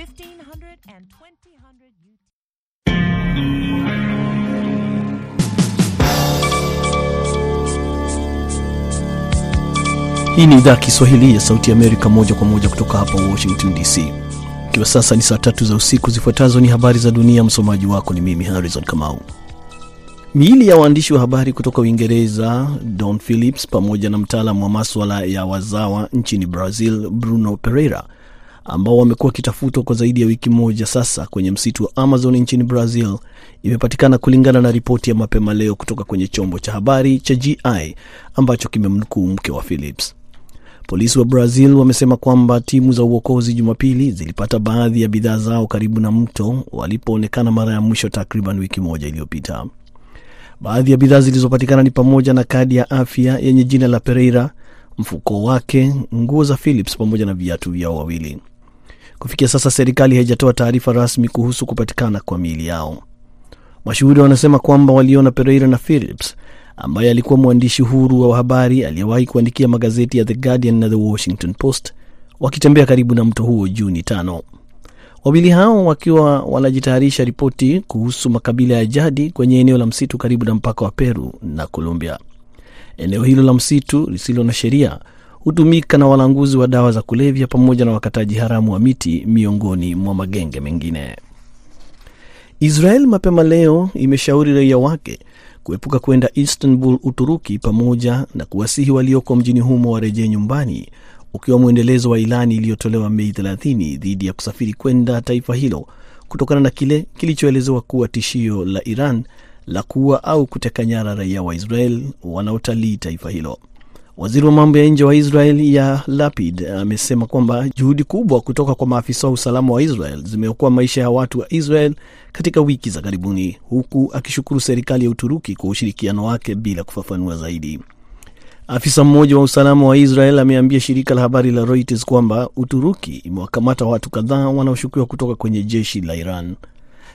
1500 and 2000 UT. Hii ni idhaa Kiswahili ya Sauti Amerika, moja kwa moja kutoka hapa Washington DC. Ikiwa sasa ni saa tatu za usiku, zifuatazo ni habari za dunia. Msomaji wako ni mimi Harrison Kamau. Miili ya waandishi wa habari kutoka Uingereza Don Phillips pamoja na mtaalamu wa maswala ya wazawa nchini Brazil Bruno Pereira ambao wamekuwa wakitafutwa kwa zaidi ya wiki moja sasa kwenye msitu wa Amazon nchini Brazil imepatikana kulingana na ripoti ya mapema leo kutoka kwenye chombo cha habari cha GI ambacho kimemnukuu mke wa Phillips. Polisi wa Brazil wamesema kwamba timu za uokozi Jumapili zilipata baadhi ya bidhaa zao karibu na mto walipoonekana mara ya mwisho takriban wiki moja iliyopita. Baadhi ya bidhaa zilizopatikana ni pamoja na kadi ya afya yenye jina la Pereira, mfuko wake, nguo za Phillips pamoja na viatu vyao wawili. Kufikia sasa serikali haijatoa taarifa rasmi kuhusu kupatikana kwa miili yao. Mashuhuda wanasema kwamba waliona Pereira na Phillips ambaye alikuwa mwandishi huru wa habari aliyewahi kuandikia magazeti ya The Guardian na The Washington Post wakitembea karibu na mto huo Juni tano. Wawili hao wakiwa wanajitayarisha ripoti kuhusu makabila ya jadi kwenye eneo la msitu karibu na mpaka wa Peru na Colombia. Eneo hilo la msitu lisilo na sheria hutumika na walanguzi wa dawa za kulevya pamoja na wakataji haramu wa miti miongoni mwa magenge mengine. Israel mapema leo imeshauri raia wake kuepuka kwenda Istanbul, Uturuki, pamoja na kuwasihi walioko mjini humo warejee nyumbani, ukiwa mwendelezo wa ilani iliyotolewa Mei 30 dhidi ya kusafiri kwenda taifa hilo kutokana na kile kilichoelezewa kuwa tishio la Iran la kuua au kuteka nyara raia wa Israel wanaotalii taifa hilo. Waziri wa mambo ya nje wa Israel ya Lapid amesema kwamba juhudi kubwa kutoka kwa maafisa wa usalama wa Israel zimeokoa maisha ya watu wa Israel katika wiki za karibuni, huku akishukuru serikali ya Uturuki kwa ushirikiano wake bila kufafanua zaidi. Afisa mmoja wa usalama wa Israel ameambia shirika la habari la Reuters kwamba Uturuki imewakamata watu kadhaa wanaoshukiwa kutoka kwenye jeshi la Iran.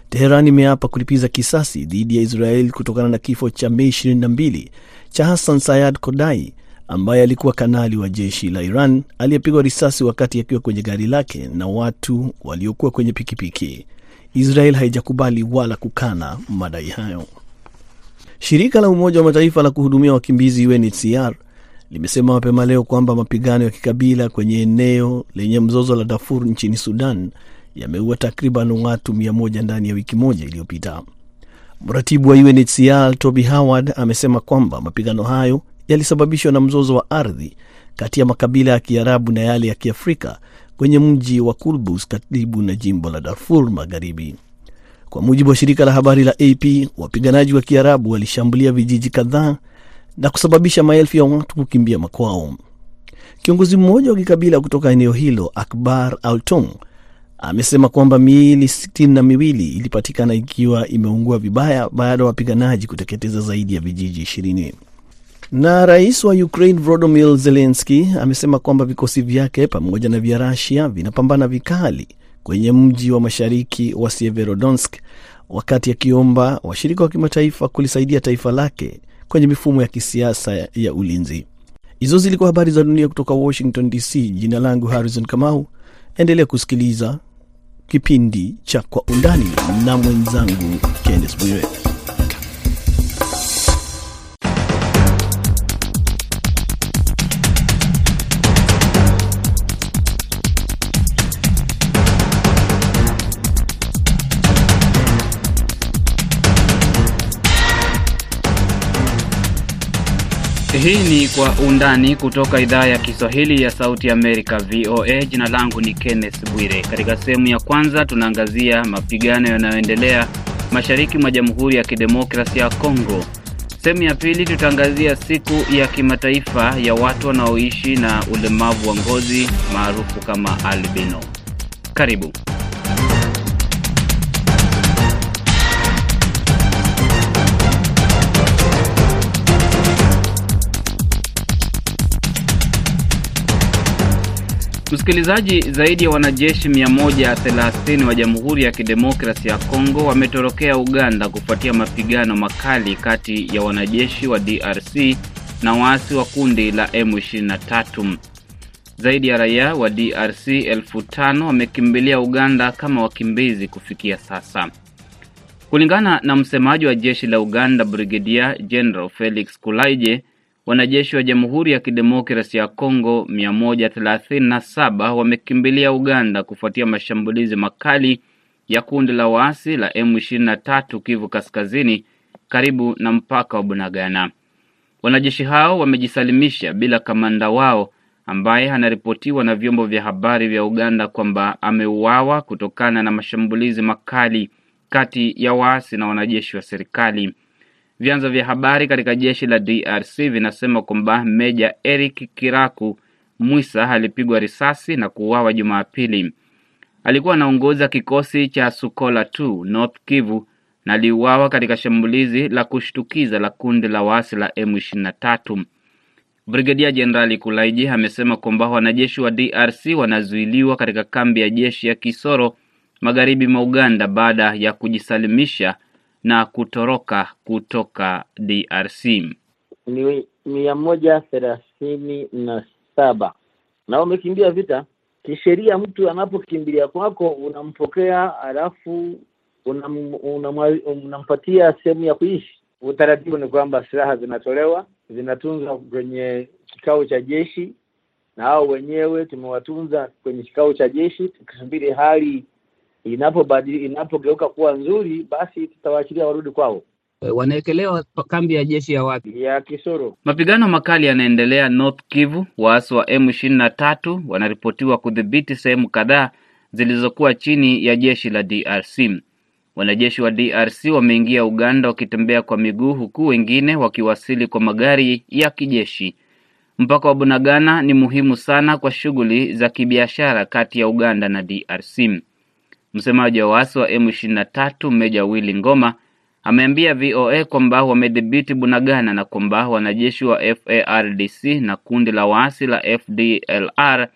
Teheran imeapa kulipiza kisasi dhidi ya Israel kutokana na kifo cha Mei 22 cha Hassan Sayad Kodai ambaye alikuwa kanali wa jeshi la Iran aliyepigwa risasi wakati akiwa kwenye gari lake na watu waliokuwa kwenye pikipiki. Israel haijakubali wala kukana madai hayo. Shirika la Umoja wa Mataifa la kuhudumia wakimbizi UNHCR limesema mapema leo kwamba mapigano ya kikabila kwenye eneo lenye mzozo la Darfur nchini Sudan yameua takriban watu mia moja ndani ya wiki moja iliyopita. Mratibu wa UNHCR Toby Howard amesema kwamba mapigano hayo yalisababishwa na mzozo wa ardhi kati ya makabila ya Kiarabu na yale ya Kiafrika kwenye mji wa Kulbus karibu na jimbo la Darfur Magharibi. Kwa mujibu wa shirika la habari la AP, wapiganaji wa Kiarabu walishambulia vijiji kadhaa na kusababisha maelfu ya watu kukimbia makwao. Kiongozi mmoja wa kikabila kutoka eneo hilo, Akbar Altong, amesema kwamba miili sitini na miwili ilipatikana ikiwa imeungua vibaya baada ya wapiganaji kuteketeza zaidi ya vijiji ishirini. Na rais wa Ukraine Volodymyr Zelensky amesema kwamba vikosi vyake pamoja na vya rasia vinapambana vikali kwenye mji wa mashariki wa Severodonsk, wakati akiomba washirika wa kimataifa kulisaidia taifa lake kwenye mifumo ya kisiasa ya ulinzi. Hizo zilikuwa habari za dunia kutoka Washington DC. Jina langu Harrison Kamau. Endelea kusikiliza kipindi cha Kwa Undani na mwenzangu Kennes Bwire. Hii ni Kwa Undani kutoka idhaa ya Kiswahili ya Sauti Amerika, VOA. Jina langu ni Kenneth Bwire. Katika sehemu ya kwanza, tunaangazia mapigano yanayoendelea mashariki mwa Jamhuri ya Kidemokrasia ya Kongo. Sehemu ya pili, tutaangazia siku ya kimataifa ya watu wanaoishi na ulemavu wa ngozi maarufu kama albino. Karibu. Msikilizaji, zaidi ya wanajeshi 130 wa Jamhuri ya Kidemokrasi ya Kongo wametorokea Uganda kufuatia mapigano makali kati ya wanajeshi wa DRC na waasi wa kundi la M23. Zaidi ya raia wa DRC elfu tano wamekimbilia Uganda kama wakimbizi kufikia sasa. Kulingana na msemaji wa jeshi la Uganda, Brigedia General Felix Kulaije, wanajeshi wa Jamhuri ya Kidemokrasi ya Kongo 137 wamekimbilia Uganda kufuatia mashambulizi makali ya kundi la waasi la M23 Kivu Kaskazini, karibu na mpaka wa Bunagana. Wanajeshi hao wamejisalimisha bila kamanda wao ambaye anaripotiwa na vyombo vya habari vya Uganda kwamba ameuawa kutokana na mashambulizi makali kati ya waasi na wanajeshi wa serikali. Vyanzo vya habari katika jeshi la DRC vinasema kwamba Meja Eric Kiraku Mwisa alipigwa risasi na kuuawa Jumapili. Alikuwa anaongoza kikosi cha Sukola 2 North Kivu na aliuawa katika shambulizi la kushtukiza la kundi la waasi la M23. Brigedia Jenerali Kulaiji amesema kwamba wanajeshi wa DRC wanazuiliwa katika kambi ya jeshi ya Kisoro magharibi mwa Uganda baada ya kujisalimisha na kutoroka kutoka DRC. ni mia moja thelathini na saba na wamekimbia vita. Kisheria, mtu anapokimbilia kwako unampokea, alafu unam, una, unampatia sehemu ya kuishi. Utaratibu ni kwamba silaha zinatolewa, zinatunzwa kwenye kikao cha jeshi, na hao wenyewe tumewatunza kwenye kikao cha jeshi, tukisubiri hali inapobadili inapogeuka kuwa nzuri, basi tutawaachilia warudi kwao. Wanaekelewa pa- kambi ya jeshi ya wapi? Ya Kisoro Mapigano makali yanaendelea North Kivu. Waasi wa M23 wanaripotiwa kudhibiti sehemu kadhaa zilizokuwa chini ya jeshi la DRC. Wanajeshi wa DRC wameingia Uganda wakitembea kwa miguu, huku wengine wakiwasili kwa magari ya kijeshi. Mpaka wa Bunagana ni muhimu sana kwa shughuli za kibiashara kati ya Uganda na DRC. Msemaji wa waasi wa M23 Meja Willy Ngoma ameambia VOA kwamba wamedhibiti Bunagana na kwamba wanajeshi wa FARDC na kundi la waasi la FDLR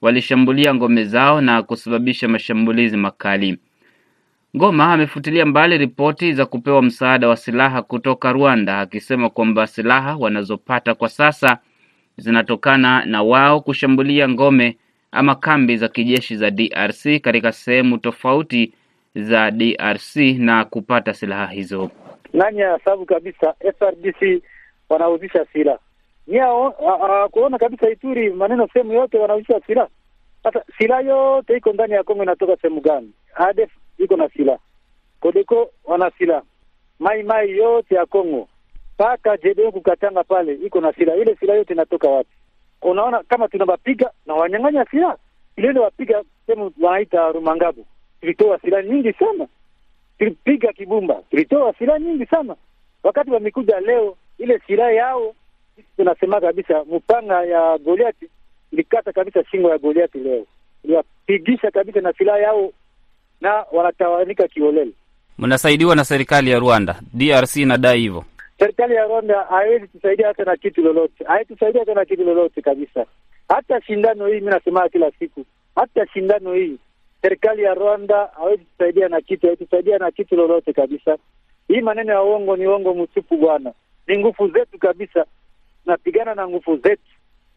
walishambulia ngome zao na kusababisha mashambulizi makali. Ngoma amefutilia mbali ripoti za kupewa msaada wa silaha kutoka Rwanda, akisema kwamba silaha wanazopata kwa sasa zinatokana na wao kushambulia ngome ama kambi za kijeshi za DRC katika sehemu tofauti za DRC na kupata silaha hizo. nani ya sababu kabisa FRDC wanahuzisha silaha niao kuona kabisa Ituri maneno sehemu yote wanahuzisha silaha. Sasa silaha yote iko ndani ya Kongo inatoka sehemu gani? ADF iko na silaha, Kodeko wana silaha, Mai Mai yote ya Kongo mpaka JDO kukatanga pale iko na silaha. Ile silaha yote inatoka wapi? Unaona kama tunawapiga na wanyang'anya silaha, ile wapiga sehemu wanaita Rumangabu, tulitoa silaha nyingi sana tulipiga Kibumba, tulitoa silaha nyingi sana. Wakati wamekuja leo, ile silaha yao tunasema kabisa, mpanga ya Goliati ilikata kabisa shingo ya Goliati leo, iliwapigisha kabisa na silaha yao, na wanatawanika kiholela. Mnasaidiwa na serikali ya Rwanda. DRC inadai hivyo. Serikali ya Rwanda haiwezi tusaidia hata na kitu lolote, haitusaidia hata na kitu lolote kabisa. Hata shindano hii, mimi nasema kila siku, hata shindano hii serikali ya Rwanda hawezi tusaidia na kitu, haitusaidia na kitu lolote kabisa. Hii maneno ya uongo ni uongo mtupu bwana, ni nguvu zetu kabisa, tunapigana na nguvu zetu,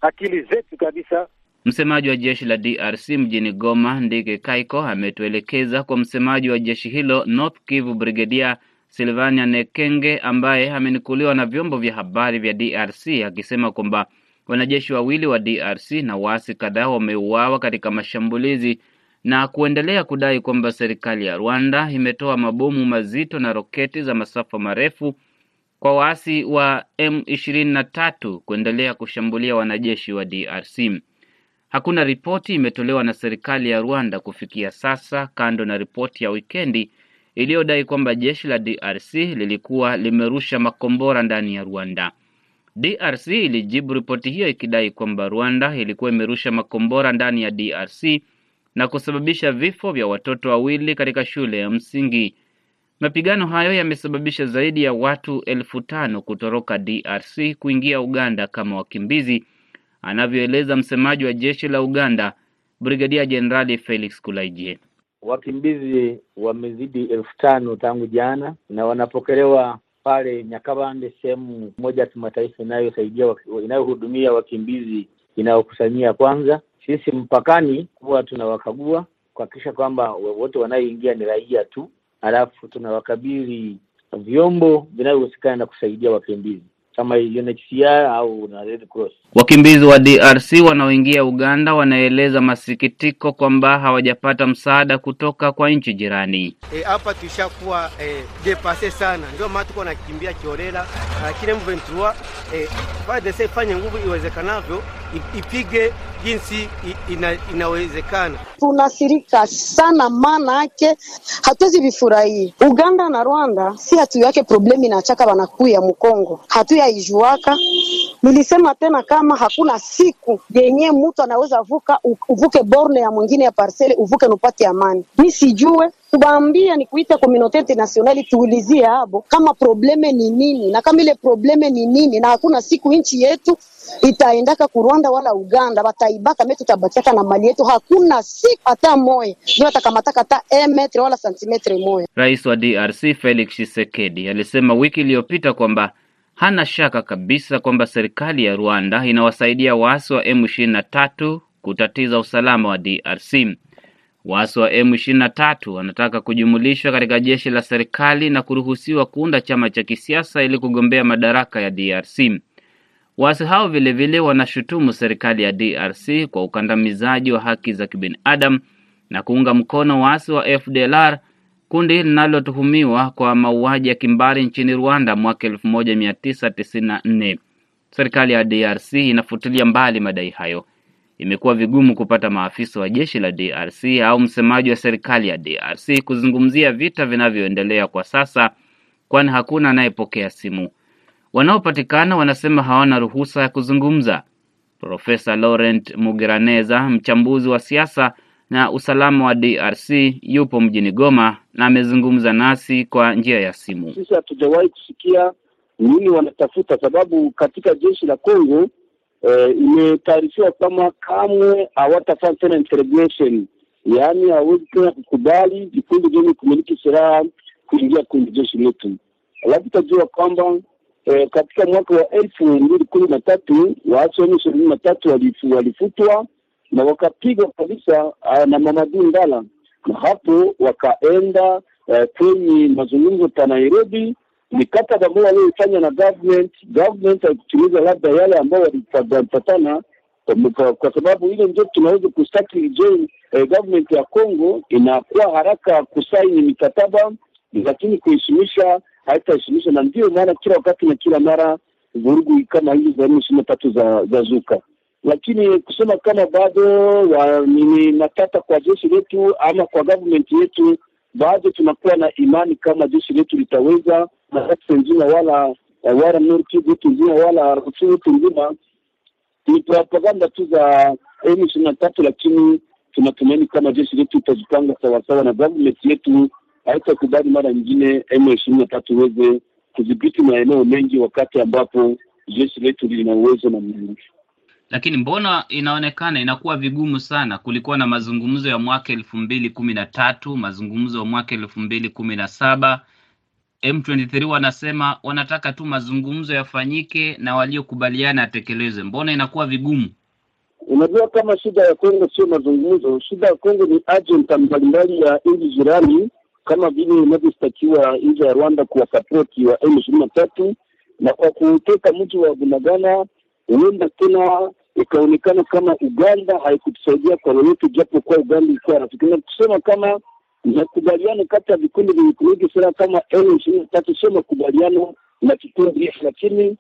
akili zetu kabisa. Msemaji wa jeshi la DRC mjini Goma, Ndike Kaiko, ametuelekeza kwa msemaji wa jeshi hilo North Kivu, Brigedia Silvania Nekenge, ambaye amenukuliwa na vyombo vya habari vya DRC akisema kwamba wanajeshi wawili wa DRC na waasi kadhaa wameuawa katika mashambulizi na kuendelea kudai kwamba serikali ya Rwanda imetoa mabomu mazito na roketi za masafa marefu kwa waasi wa M23 kuendelea kushambulia wanajeshi wa DRC. Hakuna ripoti imetolewa na serikali ya Rwanda kufikia sasa, kando na ripoti ya wikendi iliyodai kwamba jeshi la DRC lilikuwa limerusha makombora ndani ya Rwanda. DRC ilijibu ripoti hiyo ikidai kwamba Rwanda ilikuwa imerusha makombora ndani ya DRC na kusababisha vifo vya watoto wawili katika shule ya msingi. Mapigano hayo yamesababisha zaidi ya watu elfu tano kutoroka DRC kuingia Uganda kama wakimbizi, anavyoeleza msemaji wa jeshi la Uganda, Brigadia Jenerali Felix Kulaije. Wakimbizi wamezidi elfu tano tangu jana na wanapokelewa pale Nyakabande, sehemu moja ya kimataifa inayosaidia inayohudumia wakimbizi inayokusanyia kwanza. Sisi mpakani huwa tunawakagua kuhakikisha kwamba wote wanaoingia ni raia tu, halafu tunawakabili vyombo vinavyohusikana na kusaidia wakimbizi kama UNHCR au na Red Cross. Wakimbizi wa DRC wanaoingia Uganda wanaeleza masikitiko kwamba hawajapata msaada kutoka kwa nchi jirani. hapa e, tulishakuwa e, depase sana, ndio maana tuko nakimbia kiolela, lakini M23 e, ifanye nguvu iwezekanavyo, ipige jinsi ina, inawezekana. Tunasirika sana, maana yake hatuwezi vifurahia. Uganda na Rwanda si hatu yake problemi inachaka wanakuya Mkongo, hatuyaijuaka. Nilisema tena kama hakuna siku yenye mtu anaweza vuka uvuke borne ya mwingine ya parcele uvuke nupate amani. Mi sijue kubaambia ni kuita komunote internationali tuulizie hapo kama probleme ni nini, na kama ile probleme ni nini, na hakuna siku nchi yetu itaendaka ku Rwanda wala Uganda, bataibaka me tutabakiaka na mali yetu. Hakuna siku hata moya ndio hata metre wala santimetre moya. Rais wa DRC Felix Tshisekedi alisema wiki iliyopita kwamba hana shaka kabisa kwamba serikali ya Rwanda inawasaidia waasi wa M23 kutatiza usalama wa DRC. Waasi wa M23 wanataka kujumulishwa katika jeshi la serikali na kuruhusiwa kuunda chama cha kisiasa ili kugombea madaraka ya DRC. Waasi hao vilevile wanashutumu serikali ya DRC kwa ukandamizaji wa haki za kibinadamu na kuunga mkono waasi wa FDLR, kundi linalotuhumiwa kwa mauaji ya kimbari nchini Rwanda mwaka 1994. Serikali ya DRC inafutilia mbali madai hayo. Imekuwa vigumu kupata maafisa wa jeshi la DRC au msemaji wa serikali ya DRC kuzungumzia vita vinavyoendelea kwa sasa, kwani hakuna anayepokea simu. Wanaopatikana wanasema hawana ruhusa ya kuzungumza. Profesa Laurent Mugiraneza, mchambuzi wa siasa na usalama wa DRC, yupo mjini Goma na amezungumza nasi kwa njia ya simu. Sisi hatujawahi kusikia nini wanatafuta, sababu katika jeshi la Congo eh, imetaarifiwa kama kamwe hawatafanya tena interrogation, yaani hawezi tena kukubali vikundi vyenye kumiliki silaha kuingia kwenye jeshi letu. Alafu utajua kwamba eh, katika mwaka wa elfu mbili kumi na tatu waasi wenye ishirini na tatu walifutwa na wakapigwa kabisa uh, na Mamadu Ndala, na hapo wakaenda e, kwenye mazungumzo pa Nairobi. Mikataba ambayo walioifanya na government government haikutimiza labda yale ambao walipatana, kwa sababu ile ndio tunaweza kustaki je, eh, government ya Congo. Inakuwa haraka kusaini mikataba, lakini kuheshimisha haitaheshimisha, na ndio maana kila wakati na kila mara vurugu kama hizi za ishirini na tatu za, za zuka lakini kusema kama bado wa, ni matata kwa jeshi letu ama kwa government yetu, bado tunakuwa na imani kama jeshi letu litaweza na nzima wala wala Nord Kivu yetu nzima wala Rufiji yetu nzima. Ni propaganda tu za M ishirini na tatu, lakini tunatumaini kama jeshi letu itajipanga sawasawa na government yetu haitakubali mara nyingine M ishirini na tatu iweze kudhibiti maeneo mengi, wakati ambapo jeshi letu lina uwezo na mingi. lakini mbona inaonekana inakuwa vigumu sana? Kulikuwa na mazungumzo ya mwaka elfu mbili kumi na tatu mazungumzo ya mwaka elfu mbili kumi na saba M23 wanasema wanataka tu mazungumzo yafanyike na waliokubaliana yatekelezwe. Mbona inakuwa vigumu? Unajua, kama shida ya Kongo sio mazungumzo, shida ya Kongo ni ajenta mbalimbali ya nchi jirani, kama vile inavyostakiwa nje ya Rwanda kuwasapoti wa M ishirini na tatu na kwa kuteka mji wa Bunagana huenda tena ikaonekana kama Uganda haikutusaidia kwa lolote, japo kwa Uganda ilikuwa rafiki. Na kusema kama makubaliano kati ya vikundi vyenye kumiliki silaha kama M ishirini na tatu sio makubaliano na kikundi hicho, lakini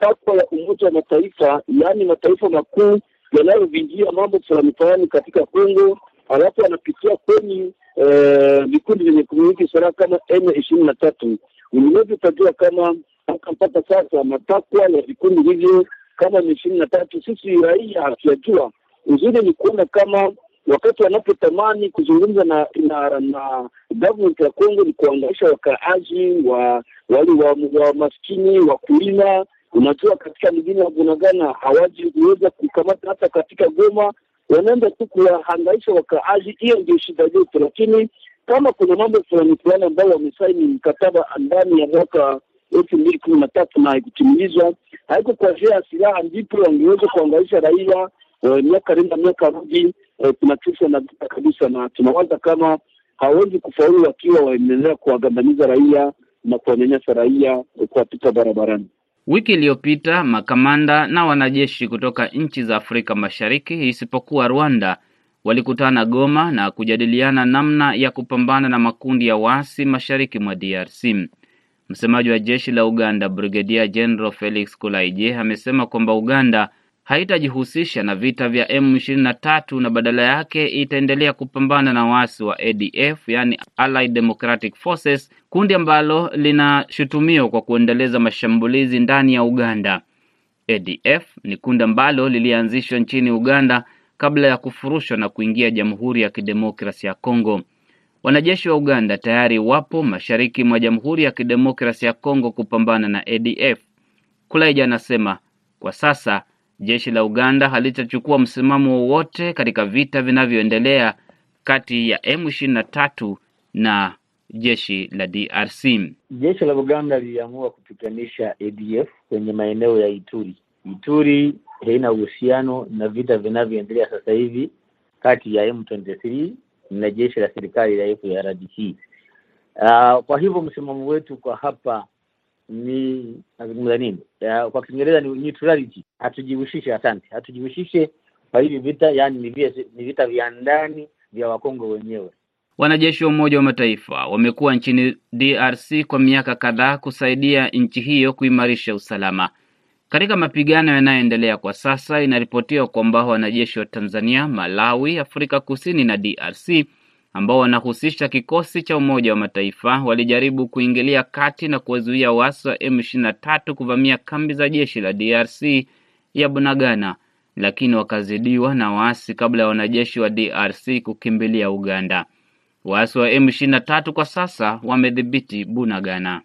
takwa ya Umoja wa Mataifa, yaani mataifa makuu yanayovingia mambo fulani fulani katika Kongo, alafu anapitia kwenye vikundi vyenye kumiliki silaha kama M ishirini na tatu. Vinginevyo utajua kama mpaka sasa matakwa ya vikundi hivyo kama ni ishirini na tatu, sisi raia hatuyajua. Uzuri ni kuona kama wakati wanapotamani kuzungumza na na, na government ya Kongo ni kuangaisha wakaaji wa wale wa, wa maskini wakulima. Unajua, katika mjini wa Bunagana hawaji kuweza kukamata hata katika Goma, wanaenda tu kuwahangaisha wakaaji. Hiyo ndio shida yetu, lakini kama kuna mambo fulani fulani ambao wamesaini mkataba ndani ya mwaka elfu mbili kumi na tatu na haikutimilizwa. Haiko kwa njia ya silaha ndipo wangeweza kuangaisha raia eh, miaka nenda miaka rudi, eh, tunatishwa na vita kabisa, na tunawaza kama hawezi kufaulu wakiwa waendelea kuwagandamiza raia na kuwanyanyasa raia eh, kuwapita barabarani. Wiki iliyopita makamanda na wanajeshi kutoka nchi za Afrika Mashariki isipokuwa Rwanda walikutana Goma na kujadiliana namna ya kupambana na makundi ya waasi mashariki mwa DRC. Msemaji wa jeshi la Uganda, Brigedia General Felix Kulaije, amesema kwamba Uganda haitajihusisha na vita vya M23 na badala yake itaendelea kupambana na waasi wa ADF, yani Allied Democratic Forces, kundi ambalo linashutumiwa kwa kuendeleza mashambulizi ndani ya Uganda. ADF ni kundi ambalo lilianzishwa nchini Uganda kabla ya kufurushwa na kuingia Jamhuri ya Kidemokrasi ya Kongo. Wanajeshi wa Uganda tayari wapo mashariki mwa Jamhuri ya Kidemokrasi ya Kongo kupambana na ADF. Kulaija anasema kwa sasa jeshi la Uganda halitachukua msimamo wowote katika vita vinavyoendelea kati ya M23 na jeshi la DRC. Jeshi la Uganda liliamua kupiganisha ADF kwenye maeneo ya Ituri. Ituri haina uhusiano na vita vinavyoendelea sasa hivi kati ya M23 na jeshi la serikali la FARDC. Uh, kwa hivyo msimamo wetu kwa hapa ni nazungumza nini? Uh, kwa Kiingereza ni neutrality. Hatujihusishe, asante, hatujihusishe kwa hivi vita, yani ni vita, vya ndani vya Wakongo wenyewe. Wanajeshi wa Umoja wa Mataifa wamekuwa nchini DRC kwa miaka kadhaa kusaidia nchi hiyo kuimarisha usalama. Katika mapigano yanayoendelea kwa sasa, inaripotiwa kwamba wanajeshi wa Tanzania, Malawi, Afrika Kusini na DRC ambao wanahusisha kikosi cha Umoja wa Mataifa walijaribu kuingilia kati na kuwazuia waasi wa M23 kuvamia kambi za jeshi la DRC ya Bunagana, lakini wakazidiwa na waasi kabla ya wanajeshi wa DRC kukimbilia Uganda. Waasi wa M23 kwa sasa wamedhibiti Bunagana.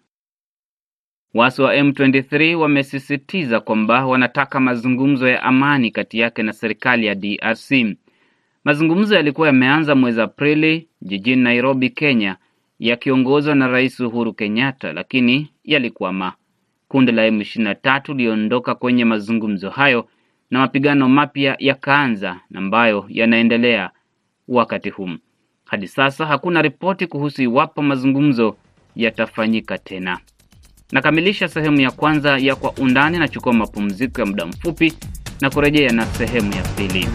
Waasi wa M23 wamesisitiza kwamba wanataka mazungumzo ya amani kati yake na serikali ya DRC. Mazungumzo yalikuwa yameanza mwezi Aprili jijini Nairobi, Kenya, yakiongozwa na Rais Uhuru Kenyatta, lakini yalikwama. Kundi la M23 liliondoka kwenye mazungumzo hayo na mapigano mapya yakaanza ambayo yanaendelea wakati huu. Hadi sasa hakuna ripoti kuhusu iwapo mazungumzo yatafanyika tena. Nakamilisha sehemu ya kwanza ya Kwa Undani. Nachukua mapumziko ya muda mfupi na kurejea na sehemu ya pili.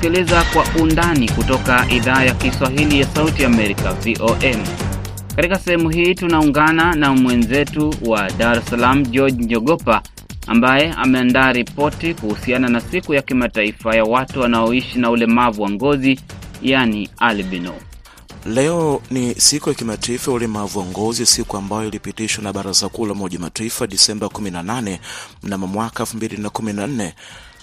Unaendelea kusikiliza Kwa Undani kutoka idhaa ya Kiswahili ya Sauti Amerika, VOM. Katika sehemu hii tunaungana na mwenzetu wa Dar es Salaam, George Njogopa, ambaye ameandaa ripoti kuhusiana na siku ya kimataifa ya watu wanaoishi na ulemavu wa ngozi, yani albino. Leo ni siku ya kimataifa ya ulemavu wa ngozi, siku ambayo ilipitishwa na Baraza Kuu la Umoja Mataifa Disemba 18 mnamo mwaka 2014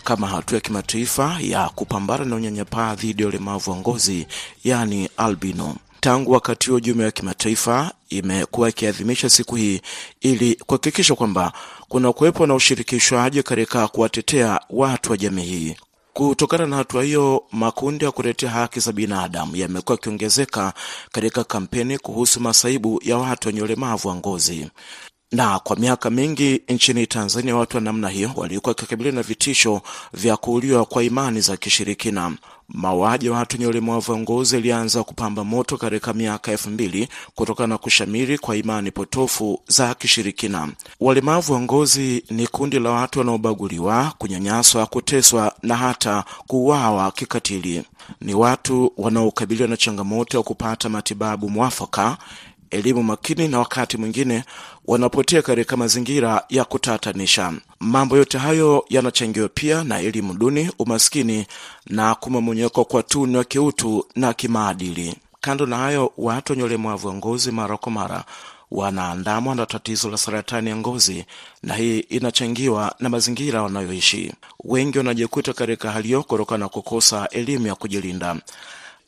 kama hatua ya kimataifa ya kupambana na unyanyapaa dhidi ya ulemavu wa ngozi, yani albino. Tangu wakati huo, jumuiya ya kimataifa imekuwa ikiadhimisha siku hii ili kuhakikisha kwamba kuna kuwepo na ushirikishwaji katika kuwatetea watu wa jamii hii. Kutokana na hatua hiyo, makundi ya kutetea haki za binadamu yamekuwa yakiongezeka katika kampeni kuhusu masaibu ya watu wenye ulemavu wa ngozi na kwa miaka mingi nchini Tanzania watu wa namna hiyo walikuwa wakikabiliwa na vitisho vya kuuliwa kwa imani za kishirikina. Mauaji ya watu wenye ulemavu wa ngozi yalianza kupamba moto katika miaka elfu mbili kutokana na kushamiri kwa imani potofu za kishirikina. Walemavu wa ngozi ni kundi la watu wanaobaguliwa, kunyanyaswa, kuteswa na hata kuuawa kikatili. Ni watu wanaokabiliwa na changamoto ya kupata matibabu mwafaka elimu makini na wakati mwingine wanapotea katika mazingira ya kutatanisha. Mambo yote hayo yanachangiwa pia na elimu duni, umaskini na kumomonyeka kwa tunu ya kiutu na kimaadili. Kando na hayo, watu wenye ulemavu wa ngozi mara kwa mara wanaandamwa na tatizo la saratani ya ngozi, na hii inachangiwa na mazingira wanayoishi. Wengi wanajikuta katika hali hiyo kutokana na kukosa elimu ya kujilinda.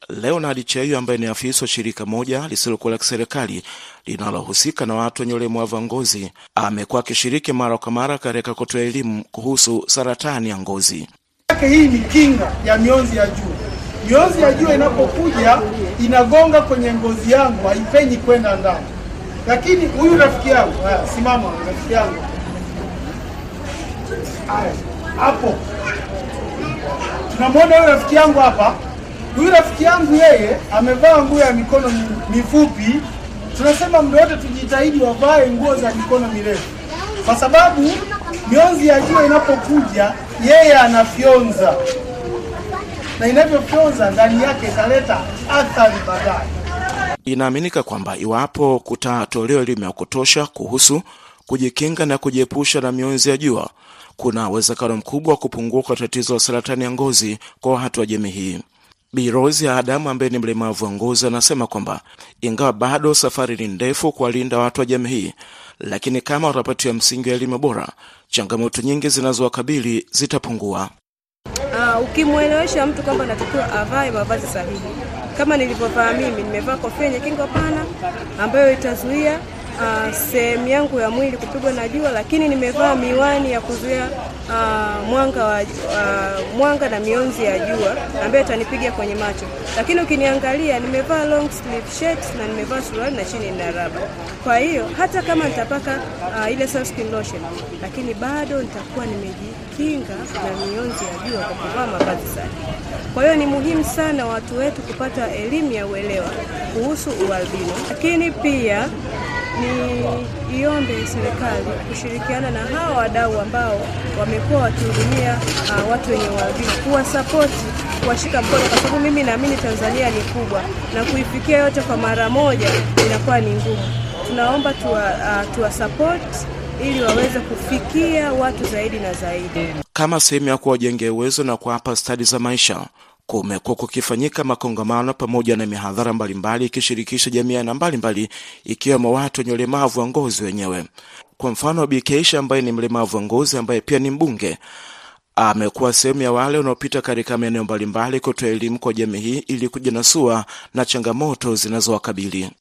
Leonard Cheyu ambaye ni afisa wa shirika moja lisilokuwa la kiserikali linalohusika na watu wenye ulemavu wa ngozi amekuwa akishiriki mara kwa mara katika kutoa elimu kuhusu saratani ya ngozi. hii ni kinga ya mionzi ya jua. Mionzi ya jua inapokuja inagonga kwenye ngozi yangu, haipenyi kwenda ndani. Lakini huyu rafiki yangu, simama rafiki yangu, hapo, tunamwona huyu rafiki yangu hapa. Huyu rafiki yangu yeye amevaa nguo ya mikono mifupi. Tunasema muda wote tujitahidi wavae nguo za mikono mirefu, kwa sababu mionzi ya jua inapokuja yeye anafyonza, na inavyofyonza ndani yake italeta athari baadaye. Inaaminika kwamba iwapo kutatolewa elimu ya kutosha kuhusu kujikinga na kujiepusha na mionzi ya jua, kuna uwezekano mkubwa wa kupungua kwa tatizo la saratani ya ngozi kwa watu wa jamii hii. Bi Rose Adamu ambaye ni mlemavu wa ngozi anasema kwamba ingawa bado safari ni ndefu kuwalinda watu wa jamii hii, lakini kama watapatiwa msingi wa elimu bora, changamoto nyingi zinazowakabili zitapungua. Uh, ukimwelewesha mtu kwamba anatakiwa avae mavazi sahihi, kama nilivyovaa mimi, nimevaa kofia yenye kingo pana ambayo itazuia uh, sehemu yangu ya mwili kupigwa na jua, lakini nimevaa miwani ya kuzuia uh, mwanga wa uh, mwanga na mionzi ya jua ambayo itanipiga kwenye macho. Lakini ukiniangalia, nimevaa long sleeve shirt na nimevaa suruali na chini na raba. Kwa hiyo hata kama nitapaka uh, ile sunscreen lotion, lakini bado nitakuwa nimejikinga na mionzi ya jua kwa kuvaa mavazi sahihi. Kwa hiyo ni muhimu sana watu wetu kupata elimu ya uelewa kuhusu ualbino, lakini pia ni iombe serikali kushirikiana na hawa wadau ambao wamekuwa wakihudumia uh, watu wenye ualbino, kuwasapoti, kuwashika mkono, kwa sababu mimi naamini Tanzania ni kubwa na kuifikia yote kwa mara moja inakuwa ni ngumu. Tunaomba tuwasapoti uh, ili waweze kufikia watu zaidi na zaidi. Kama sehemu ya kuwajengea uwezo na kuwapa stadi za maisha, kumekuwa kukifanyika makongamano pamoja na mihadhara mbalimbali ikishirikisha jamii aina mbalimbali ikiwemo watu wenye ulemavu wa ngozi wenyewe. Kwa mfano, Bi Keisha ambaye ni mlemavu wa ngozi ambaye pia ni mbunge amekuwa sehemu ya wale wanaopita katika maeneo mbalimbali kutoa elimu kwa jamii hii ili kujinasua na changamoto zinazowakabili.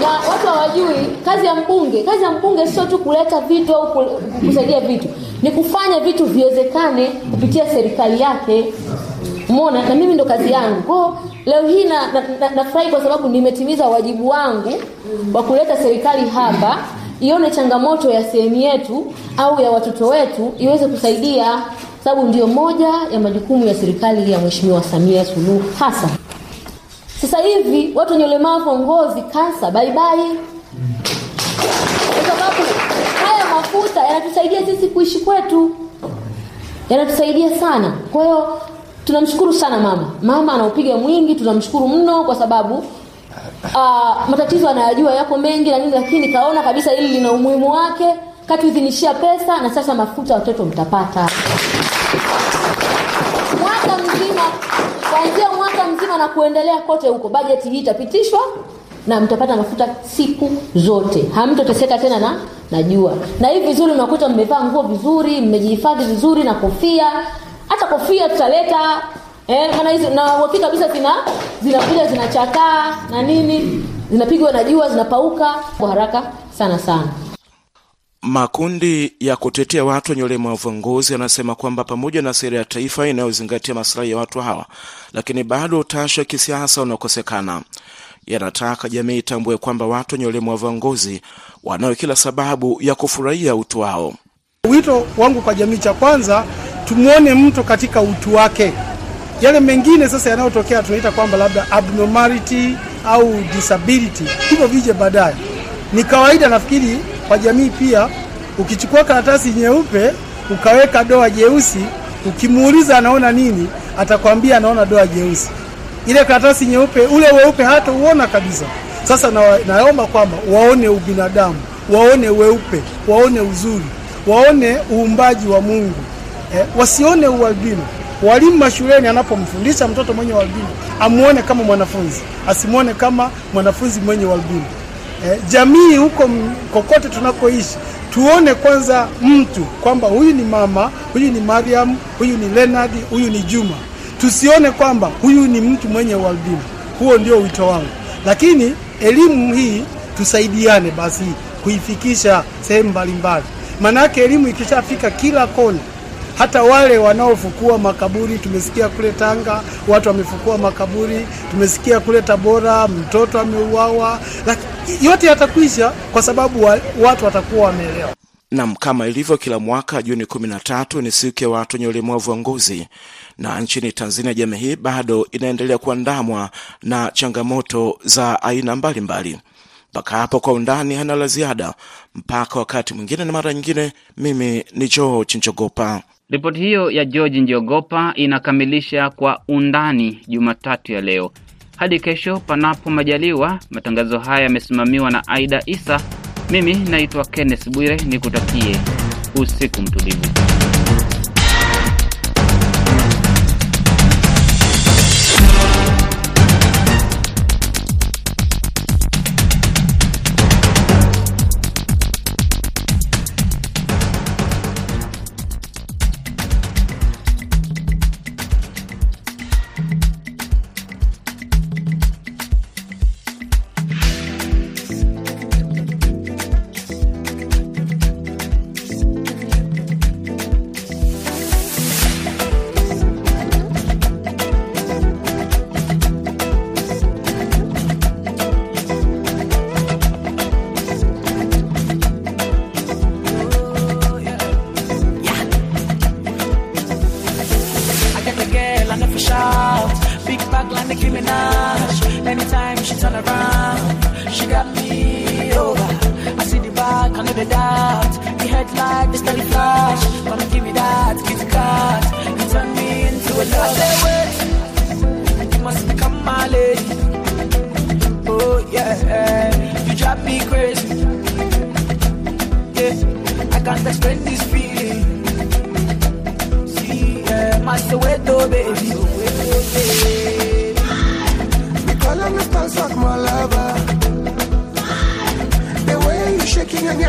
na watu hawajui kazi ya mbunge. Kazi ya mbunge sio tu kuleta vitu au kusaidia vitu, ni kufanya vitu viwezekane kupitia serikali yake. Umeona, na mimi ndo kazi yangu. Kwa leo hii na, na, na, nafurahi kwa sababu nimetimiza wajibu wangu wa kuleta serikali hapa ione changamoto ya sehemu yetu au ya watoto wetu iweze kusaidia, sababu ndio moja ya majukumu ya serikali ya Mheshimiwa Samia Suluhu hasan Sasa hivi watu wenye ulemavu wa ngozi kansa, baibai kwa sababu haya mafuta yanatusaidia sisi kuishi kwetu, yanatusaidia sana. Kwa hiyo tunamshukuru sana mama, mama anaupiga mwingi, tunamshukuru mno kwa sababu uh, matatizo anayajua yako mengi na nini, lakini kaona kabisa hili lina umuhimu wake, katuidhinishia pesa na sasa mafuta watoto mtapata. Mwaka mzima kuanzia mwaka mzima na kuendelea kote huko bajeti hii itapitishwa na mtapata mafuta siku zote. Hamtoteseka tena na najua. na hii vizuri unakuta mmevaa nguo vizuri mmejihifadhi vizuri na kofia hata kofia tutaleta eh, maana hizo na uhakika kabisa zina zinakuja zinachakaa na nini zinapigwa na jua zinapauka kwa haraka sana sana Makundi ya kutetea watu wenye ulemavu ngozi yanasema kwamba pamoja na sera ya taifa inayozingatia masilahi ya watu hawa, lakini bado utashi wa kisiasa unakosekana. Yanataka jamii itambue kwamba watu wenye ulemavu wa ngozi wanayo kila sababu ya kufurahia utu wao. Wito wangu kwa jamii, cha kwanza tumwone mtu katika utu wake. Yale mengine sasa yanayotokea tunaita kwamba labda abnormality au disability, hivyo vije baadaye. Ni kawaida nafikiri kwa jamii pia, ukichukua karatasi nyeupe ukaweka doa jeusi, ukimuuliza anaona nini, atakwambia anaona doa jeusi. Ile karatasi nyeupe, ule weupe hata uona kabisa. Sasa na, naomba kwamba waone ubinadamu, waone weupe, waone uzuri, waone uumbaji wa Mungu eh, wasione ualbino. Walimu mashuleni anapomfundisha mtoto mwenye ualbino amuone kama mwanafunzi, asimwone kama mwanafunzi mwenye ualbino eh, jamii huko kokote tunakoishi tuone kwanza mtu kwamba huyu ni mama, huyu ni Mariam, huyu ni Leonard, huyu ni Juma. Tusione kwamba huyu ni mtu mwenye ualbino. Huo ndio wito wangu, lakini elimu hii tusaidiane basi kuifikisha sehemu mbalimbali, maanake elimu ikishafika kila kona hata wale wanaofukua makaburi, tumesikia kule Tanga watu wamefukua makaburi, tumesikia kule Tabora mtoto ameuawa, lakini yote yatakwisha kwa sababu wa, watu watakuwa wameelewa. Nam, kama ilivyo kila mwaka, Juni 13 ni siku ya watu wenye ulemavu wa ngozi, na nchini Tanzania jamii hii bado inaendelea kuandamwa na changamoto za aina mbalimbali. Mpaka hapo kwa undani hana la ziada, mpaka wakati mwingine na mara nyingine. Mimi ni George Njogopa. Ripoti hiyo ya George Njogopa inakamilisha kwa undani Jumatatu ya leo. Hadi kesho, panapo majaliwa. Matangazo haya yamesimamiwa na Aida Isa. Mimi naitwa Kenneth Bwire, nikutakie usiku mtulivu.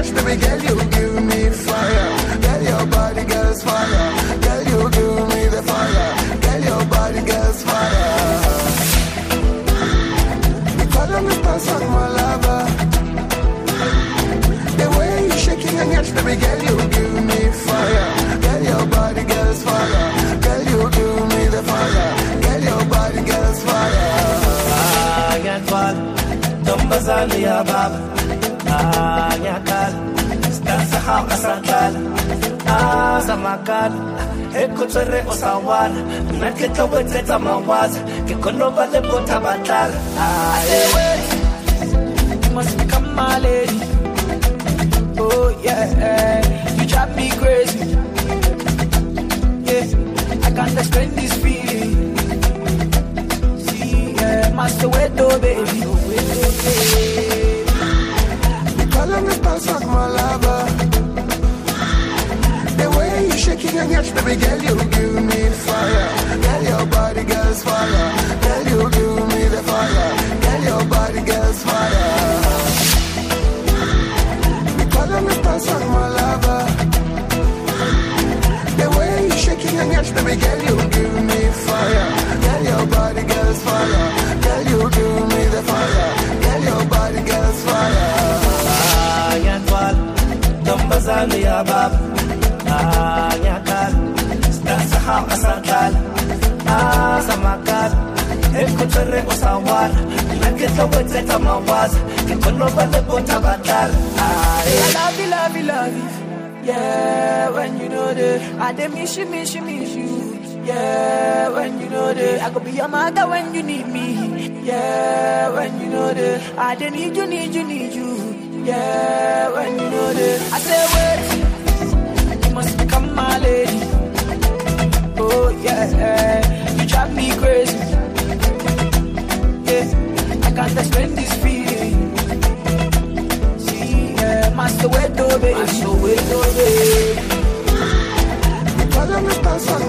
Shaking baby girl, you give me fire. Girl, your body girl's fire. Girl, you give me the fire. Girl, your body girl's fire. Me call on the like my lover. The way you shaking and yes, baby girl, you give me fire. Girl, your body girl's fire. Girl, you give me the fire. Girl, your body girl's fire. Ayatwala, ntombazane ya baba azamakala ekhotswere o sa wana nna ke ke kono You must become my lady. Oh yeah, you drive me crazy. Ke kono ba le I love you, love you, love you. Yeah, when you know that I dey miss you, miss you, miss you. Yeah, when you know that I could be your mother when you need me. Yeah, when you know that I dey need you, need you, need you. Yeah, when you know that I say wait, you must become my lady. Oh yeah, you drive me crazy. Yeah, I can't explain this feeling my Soweto, baby. My it. I'm me past it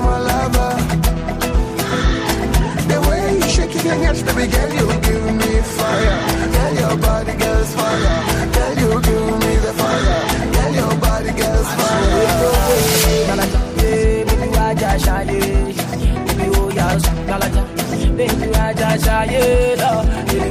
and it's Baby, you just shy. Baby, you are just shy. Baby, you just shy.